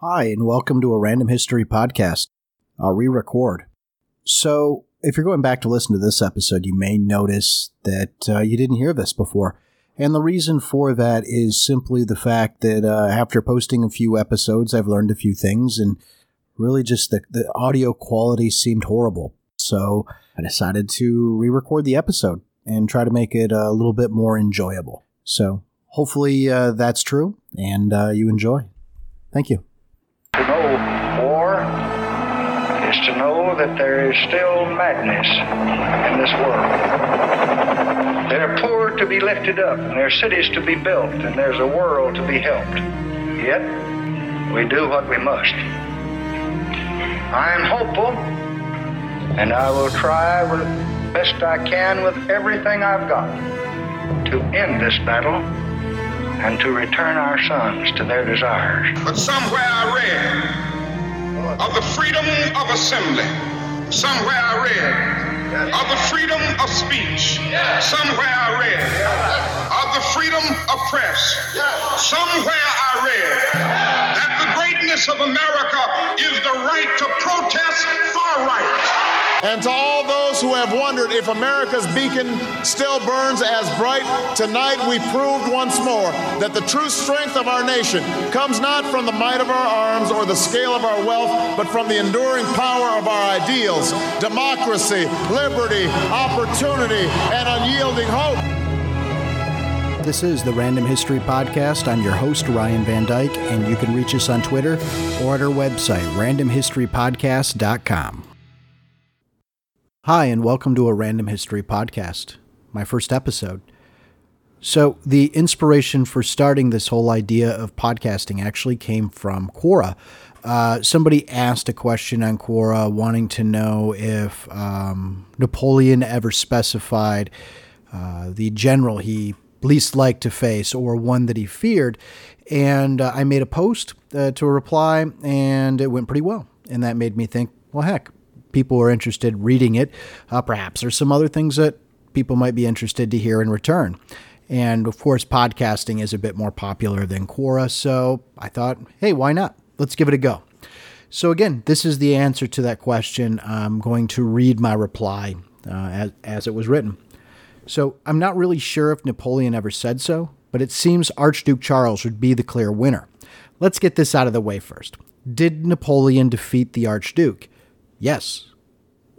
Hi, and welcome to a Random History podcast. I'll re record. So, if you're going back to listen to this episode, you may notice that uh, you didn't hear this before. And the reason for that is simply the fact that uh, after posting a few episodes, I've learned a few things, and really just the, the audio quality seemed horrible. So, I decided to re record the episode and try to make it a little bit more enjoyable. So, hopefully, uh, that's true and uh, you enjoy. Thank you. To know war is to know that there is still madness in this world. There are poor to be lifted up, and there are cities to be built, and there's a world to be helped. Yet, we do what we must. I am hopeful, and I will try with best I can with everything I've got to end this battle and to return our sons to their desires. But somewhere I read of the freedom of assembly. Somewhere I read of the freedom of speech. Somewhere I read of the freedom of press. Somewhere I read that the greatness of America is the right to protest. And to all those who have wondered if America's beacon still burns as bright, tonight we proved once more that the true strength of our nation comes not from the might of our arms or the scale of our wealth, but from the enduring power of our ideals democracy, liberty, opportunity, and unyielding hope. This is the Random History Podcast. I'm your host, Ryan Van Dyke, and you can reach us on Twitter or at our website, randomhistorypodcast.com. Hi, and welcome to a Random History Podcast, my first episode. So, the inspiration for starting this whole idea of podcasting actually came from Quora. Uh, somebody asked a question on Quora wanting to know if um, Napoleon ever specified uh, the general he least liked to face or one that he feared. And uh, I made a post uh, to a reply, and it went pretty well. And that made me think, well, heck, people are interested reading it. Uh, perhaps there's some other things that people might be interested to hear in return. And of course, podcasting is a bit more popular than Quora, so I thought, hey, why not? Let's give it a go. So, again, this is the answer to that question. I'm going to read my reply uh, as, as it was written. So, I'm not really sure if Napoleon ever said so, but it seems Archduke Charles would be the clear winner. Let's get this out of the way first. Did Napoleon defeat the Archduke? Yes.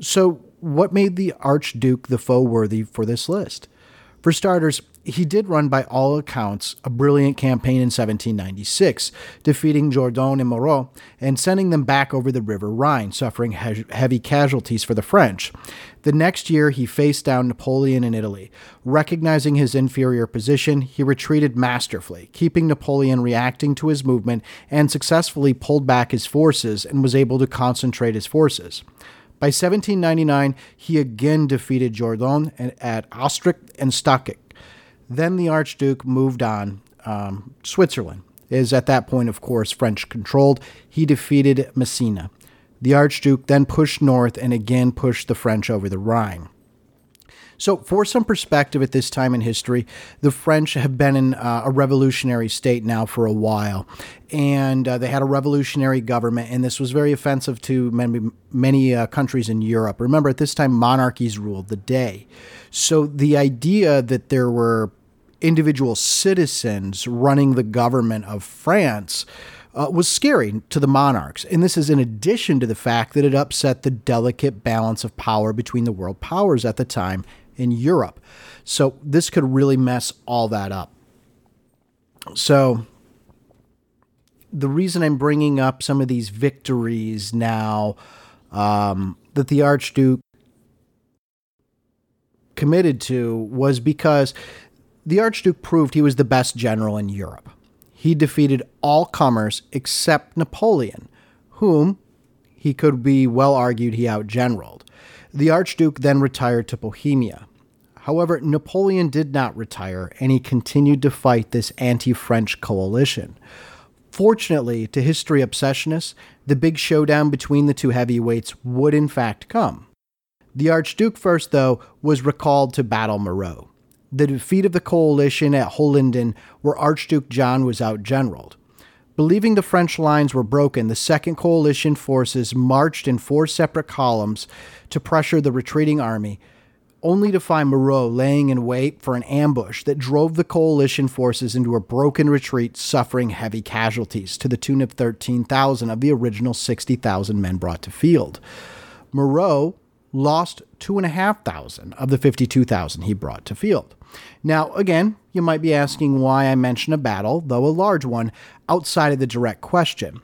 So, what made the Archduke the foe worthy for this list? For starters, he did run, by all accounts, a brilliant campaign in 1796, defeating Jourdan and Moreau and sending them back over the River Rhine, suffering he- heavy casualties for the French. The next year, he faced down Napoleon in Italy. Recognizing his inferior position, he retreated masterfully, keeping Napoleon reacting to his movement and successfully pulled back his forces and was able to concentrate his forces. By 1799, he again defeated Jourdan at Austerlitz and Stockach. Then the Archduke moved on. Um, Switzerland is at that point, of course, French controlled. He defeated Massena. The Archduke then pushed north and again pushed the French over the Rhine. So, for some perspective at this time in history, the French have been in uh, a revolutionary state now for a while. And uh, they had a revolutionary government, and this was very offensive to many, many uh, countries in Europe. Remember, at this time, monarchies ruled the day. So, the idea that there were individual citizens running the government of France. Uh, was scary to the monarchs. And this is in addition to the fact that it upset the delicate balance of power between the world powers at the time in Europe. So this could really mess all that up. So the reason I'm bringing up some of these victories now um, that the Archduke committed to was because the Archduke proved he was the best general in Europe. He defeated all comers except Napoleon, whom he could be well argued he outgeneraled. The Archduke then retired to Bohemia. However, Napoleon did not retire and he continued to fight this anti French coalition. Fortunately, to history obsessionists, the big showdown between the two heavyweights would in fact come. The Archduke first, though, was recalled to Battle Moreau, the defeat of the coalition at Hohenlinden, where Archduke John was outgeneraled. Believing the French lines were broken, the Second Coalition forces marched in four separate columns to pressure the retreating army, only to find Moreau laying in wait for an ambush that drove the coalition forces into a broken retreat, suffering heavy casualties to the tune of 13,000 of the original 60,000 men brought to field. Moreau lost 2,500 of the 52,000 he brought to field. Now, again, you might be asking why I mention a battle, though a large one, outside of the direct question.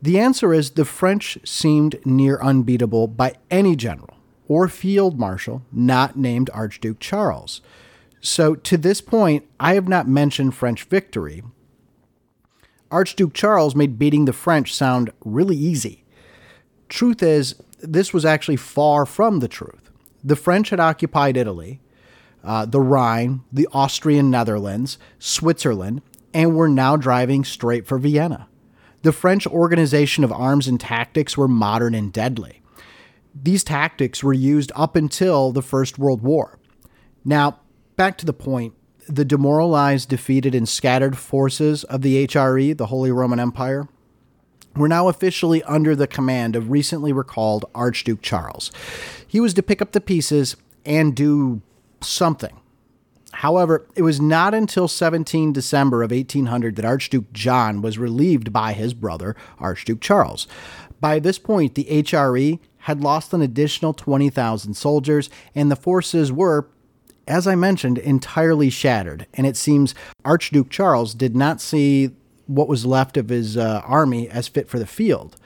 The answer is the French seemed near unbeatable by any general or field marshal not named Archduke Charles. So, to this point, I have not mentioned French victory. Archduke Charles made beating the French sound really easy. Truth is, this was actually far from the truth. The French had occupied Italy, uh, the Rhine, the Austrian Netherlands, Switzerland, and were now driving straight for Vienna. The French organization of arms and tactics were modern and deadly. These tactics were used up until the First World War. Now, back to the point the demoralized, defeated, and scattered forces of the HRE, the Holy Roman Empire, were now officially under the command of recently recalled Archduke Charles. He was to pick up the pieces and do something. However, it was not until 17 December of 1800 that Archduke John was relieved by his brother, Archduke Charles. By this point, the HRE had lost an additional 20,000 soldiers, and the forces were, as I mentioned, entirely shattered. And it seems Archduke Charles did not see what was left of his uh, army as fit for the field.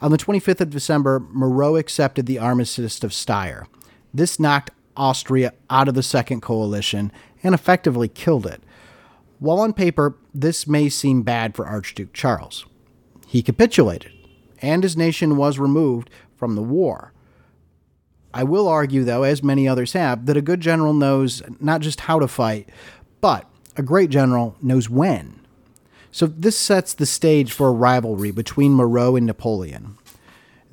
On the 25th of December, Moreau accepted the armistice of Steyr. This knocked Austria out of the Second Coalition and effectively killed it. While on paper, this may seem bad for Archduke Charles. He capitulated, and his nation was removed from the war. I will argue, though, as many others have, that a good general knows not just how to fight, but a great general knows when. So this sets the stage for a rivalry between Moreau and Napoleon.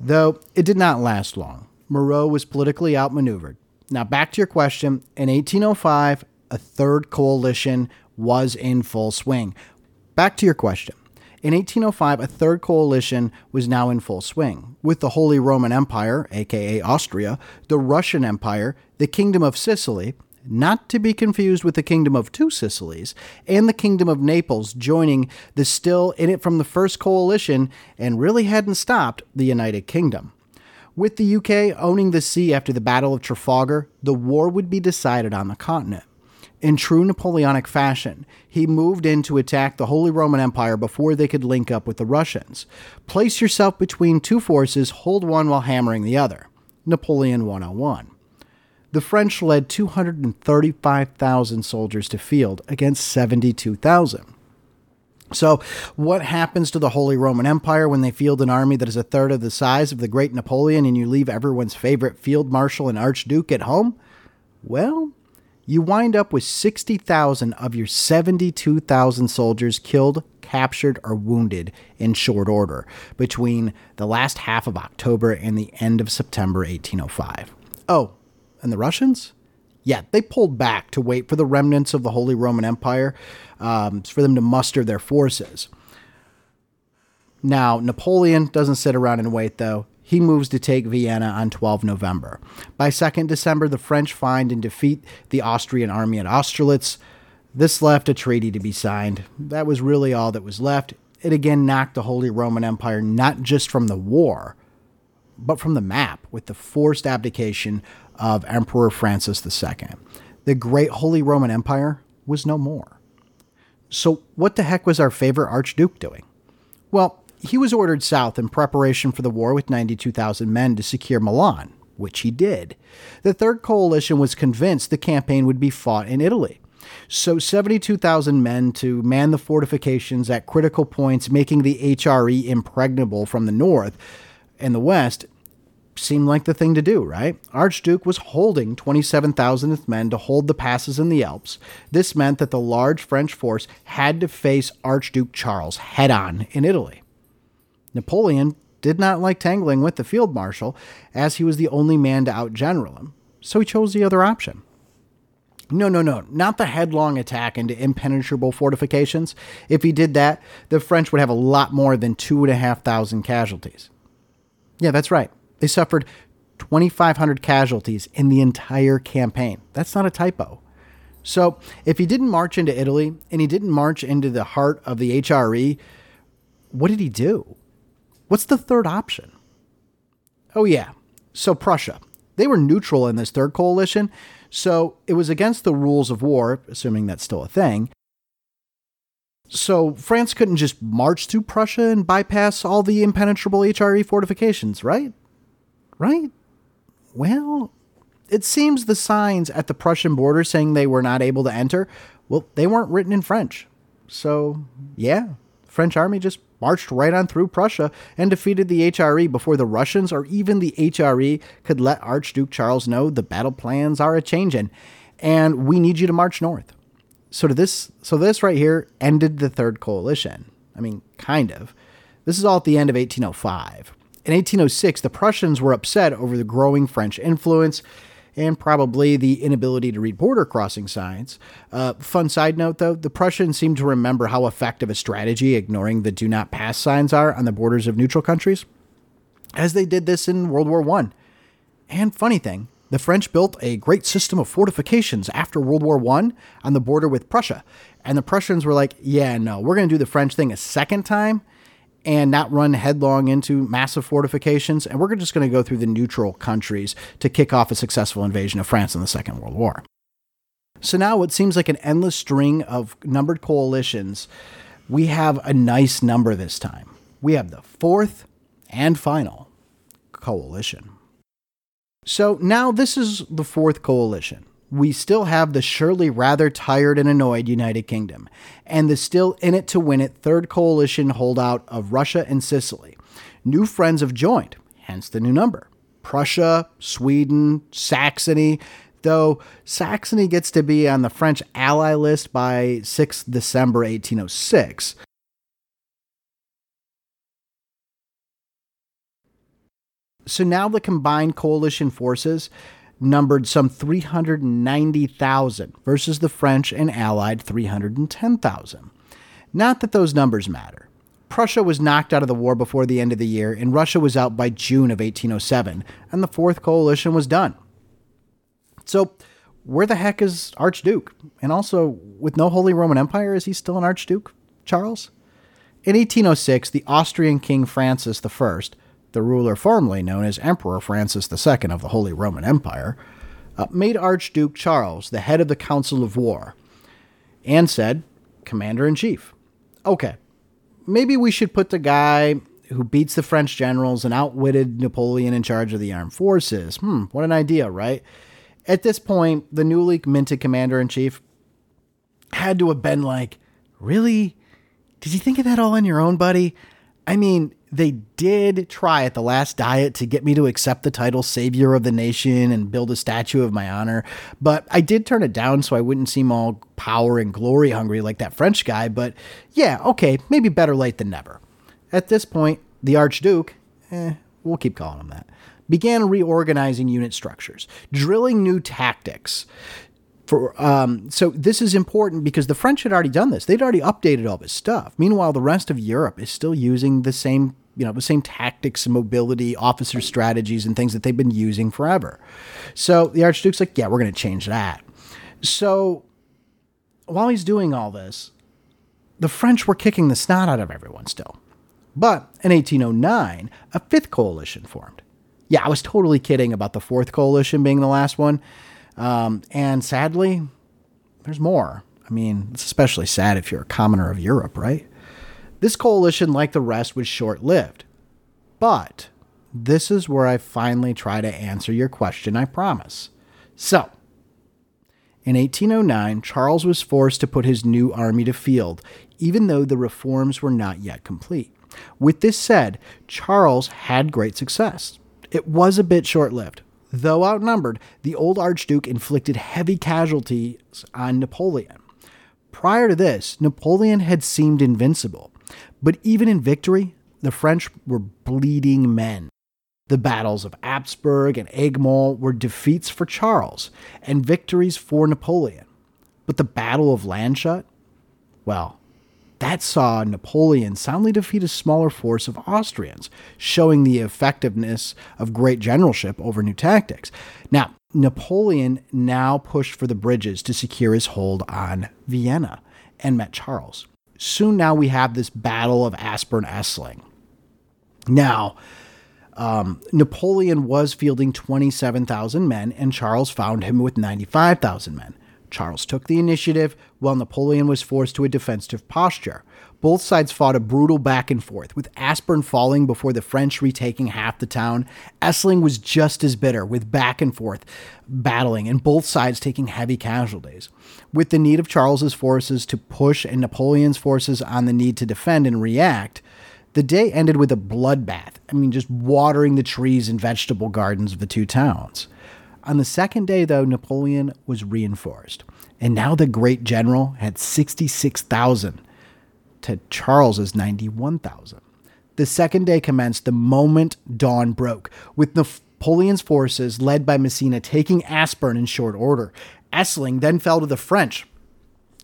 Though it did not last long. Moreau was politically outmaneuvered. Now, back to your question. In 1805, a third coalition was in full swing. Back to your question. In 1805, a third coalition was now in full swing, with the Holy Roman Empire, aka Austria, the Russian Empire, the Kingdom of Sicily, not to be confused with the Kingdom of Two Sicilies, and the Kingdom of Naples joining the still in it from the first coalition and really hadn't stopped the United Kingdom. With the UK owning the sea after the Battle of Trafalgar, the war would be decided on the continent. In true Napoleonic fashion, he moved in to attack the Holy Roman Empire before they could link up with the Russians. Place yourself between two forces, hold one while hammering the other. Napoleon 101. The French led 235,000 soldiers to field against 72,000. So, what happens to the Holy Roman Empire when they field an army that is a third of the size of the great Napoleon and you leave everyone's favorite field marshal and archduke at home? Well, you wind up with 60,000 of your 72,000 soldiers killed, captured, or wounded in short order between the last half of October and the end of September 1805. Oh, and the Russians? Yeah, they pulled back to wait for the remnants of the Holy Roman Empire um, for them to muster their forces. Now, Napoleon doesn't sit around and wait, though. He moves to take Vienna on 12 November. By 2nd December, the French find and defeat the Austrian army at Austerlitz. This left a treaty to be signed. That was really all that was left. It again knocked the Holy Roman Empire not just from the war, but from the map with the forced abdication of Emperor Francis II. The great Holy Roman Empire was no more. So, what the heck was our favorite Archduke doing? Well, he was ordered south in preparation for the war with 92,000 men to secure Milan, which he did. The Third Coalition was convinced the campaign would be fought in Italy. So, 72,000 men to man the fortifications at critical points, making the HRE impregnable from the north and the west, seemed like the thing to do, right? Archduke was holding 27,000 men to hold the passes in the Alps. This meant that the large French force had to face Archduke Charles head on in Italy. Napoleon did not like tangling with the field marshal, as he was the only man to outgeneral him, so he chose the other option. No, no, no, not the headlong attack into impenetrable fortifications. If he did that, the French would have a lot more than two and a half thousand casualties. Yeah, that's right. They suffered 2,500 casualties in the entire campaign. That's not a typo. So, if he didn't march into Italy and he didn't march into the heart of the HRE, what did he do? What's the third option? Oh, yeah. So, Prussia. They were neutral in this third coalition, so it was against the rules of war, assuming that's still a thing. So, France couldn't just march through Prussia and bypass all the impenetrable HRE fortifications, right? Right? Well, it seems the signs at the Prussian border saying they were not able to enter, well, they weren't written in French. So, yeah, French army just marched right on through Prussia and defeated the HRE before the Russians or even the HRE could let Archduke Charles know the battle plans are a changing and we need you to march north. So this so this right here ended the third coalition. I mean, kind of. This is all at the end of 1805. In 1806, the Prussians were upset over the growing French influence and probably the inability to read border crossing signs. Uh, fun side note though, the Prussians seem to remember how effective a strategy ignoring the do not pass signs are on the borders of neutral countries, as they did this in World War I. And funny thing, the French built a great system of fortifications after World War I on the border with Prussia. And the Prussians were like, yeah, no, we're going to do the French thing a second time and not run headlong into massive fortifications. And we're just going to go through the neutral countries to kick off a successful invasion of France in the Second World War. So now, what seems like an endless string of numbered coalitions, we have a nice number this time. We have the fourth and final coalition. So now, this is the fourth coalition we still have the surely rather tired and annoyed United Kingdom, and the still in it to win it third coalition holdout of Russia and Sicily. New friends have joined, hence the new number. Prussia, Sweden, Saxony, though Saxony gets to be on the French ally list by 6 December 1806. So now the combined coalition forces numbered some 390,000 versus the French and Allied 310,000. Not that those numbers matter. Prussia was knocked out of the war before the end of the year, and Russia was out by June of 1807, and the Fourth Coalition was done. So, where the heck is Archduke? And also, with no Holy Roman Empire, is he still an Archduke, Charles? In 1806, the Austrian King Francis I the ruler formerly known as Emperor Francis II of the Holy Roman Empire, uh, made Archduke Charles the head of the Council of War and said, Commander in Chief. Okay, maybe we should put the guy who beats the French generals and outwitted Napoleon in charge of the armed forces. Hmm, what an idea, right? At this point, the newly minted commander in chief had to have been like, Really? Did you think of that all on your own, buddy? I mean, they did try at the last diet to get me to accept the title savior of the nation and build a statue of my honor, but I did turn it down so I wouldn't seem all power and glory hungry like that French guy. But yeah, okay, maybe better late than never. At this point, the Archduke, eh, we'll keep calling him that, began reorganizing unit structures, drilling new tactics, for um, so this is important because the French had already done this. They'd already updated all this stuff. Meanwhile, the rest of Europe is still using the same you know the same tactics and mobility, officer strategies, and things that they've been using forever. So the Archduke's like, yeah, we're going to change that. So while he's doing all this, the French were kicking the snot out of everyone still. But in 1809, a fifth coalition formed. Yeah, I was totally kidding about the fourth coalition being the last one. Um, and sadly, there's more. I mean, it's especially sad if you're a commoner of Europe, right? This coalition, like the rest, was short lived. But this is where I finally try to answer your question, I promise. So, in 1809, Charles was forced to put his new army to field, even though the reforms were not yet complete. With this said, Charles had great success. It was a bit short lived. Though outnumbered, the old Archduke inflicted heavy casualties on Napoleon. Prior to this, Napoleon had seemed invincible, but even in victory, the French were bleeding men. The battles of Abensberg and Eckmühl were defeats for Charles and victories for Napoleon. But the Battle of Landshut? Well, that saw Napoleon soundly defeat a smaller force of Austrians, showing the effectiveness of great generalship over new tactics. Now, Napoleon now pushed for the bridges to secure his hold on Vienna and met Charles. Soon now we have this Battle of Aspern Essling. Now, um, Napoleon was fielding 27,000 men, and Charles found him with 95,000 men. Charles took the initiative, while Napoleon was forced to a defensive posture. Both sides fought a brutal back and forth, with Aspern falling before the French retaking half the town. Essling was just as bitter, with back and forth battling, and both sides taking heavy casualties. With the need of Charles's forces to push and Napoleon's forces on the need to defend and react, the day ended with a bloodbath. I mean, just watering the trees and vegetable gardens of the two towns. On the second day, though, Napoleon was reinforced, and now the great general had 66,000 to Charles's 91,000. The second day commenced the moment dawn broke, with Napoleon's forces, led by Massena, taking Aspern in short order. Essling then fell to the French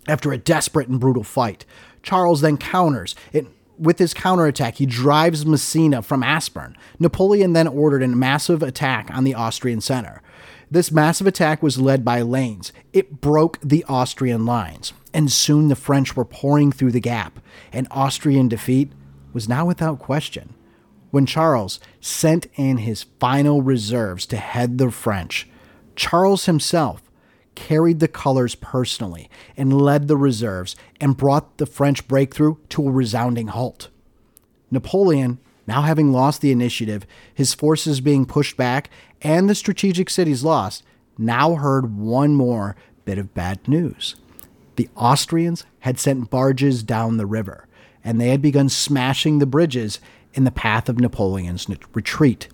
after a desperate and brutal fight. Charles then counters. It with his counterattack, he drives Massena from Aspern. Napoleon then ordered a massive attack on the Austrian center. This massive attack was led by Lannes. It broke the Austrian lines, and soon the French were pouring through the gap, and Austrian defeat was now without question. When Charles sent in his final reserves to head the French, Charles himself carried the colors personally and led the reserves and brought the French breakthrough to a resounding halt. Napoleon, now having lost the initiative, his forces being pushed back, and the strategic cities lost, now heard one more bit of bad news. The Austrians had sent barges down the river, and they had begun smashing the bridges in the path of Napoleon's retreat.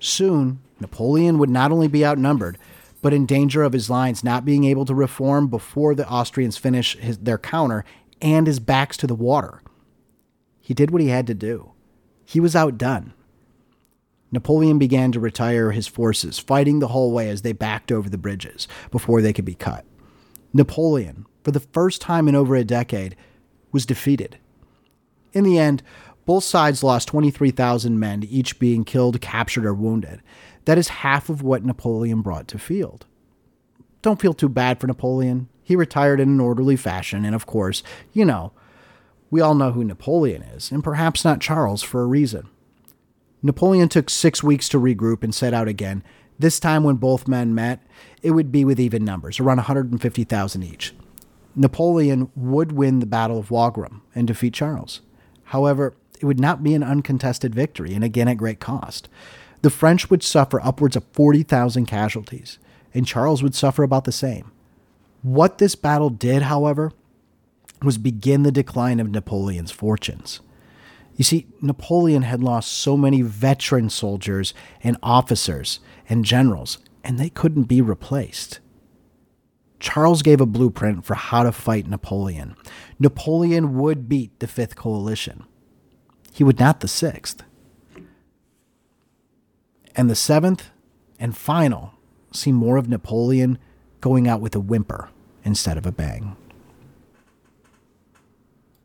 Soon, Napoleon would not only be outnumbered, but in danger of his lines not being able to reform before the Austrians finish his, their counter and his backs to the water. He did what he had to do. He was outdone. Napoleon began to retire his forces, fighting the whole way as they backed over the bridges before they could be cut. Napoleon, for the first time in over a decade, was defeated. In the end, both sides lost 23,000 men, each being killed, captured, or wounded. That is half of what Napoleon brought to field. Don't feel too bad for Napoleon. He retired in an orderly fashion, and of course, you know, we all know who Napoleon is, and perhaps not Charles for a reason. Napoleon took six weeks to regroup and set out again. This time, when both men met, it would be with even numbers, around 150,000 each. Napoleon would win the Battle of Wagram and defeat Charles. However, it would not be an uncontested victory, and again at great cost. The French would suffer upwards of 40,000 casualties, and Charles would suffer about the same. What this battle did, however, was begin the decline of Napoleon's fortunes. You see, Napoleon had lost so many veteran soldiers and officers and generals, and they couldn't be replaced. Charles gave a blueprint for how to fight Napoleon. Napoleon would beat the Fifth Coalition. He would not the Sixth. And the seventh and final see more of Napoleon going out with a whimper instead of a bang.